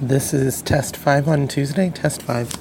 This is test five on Tuesday. Test five.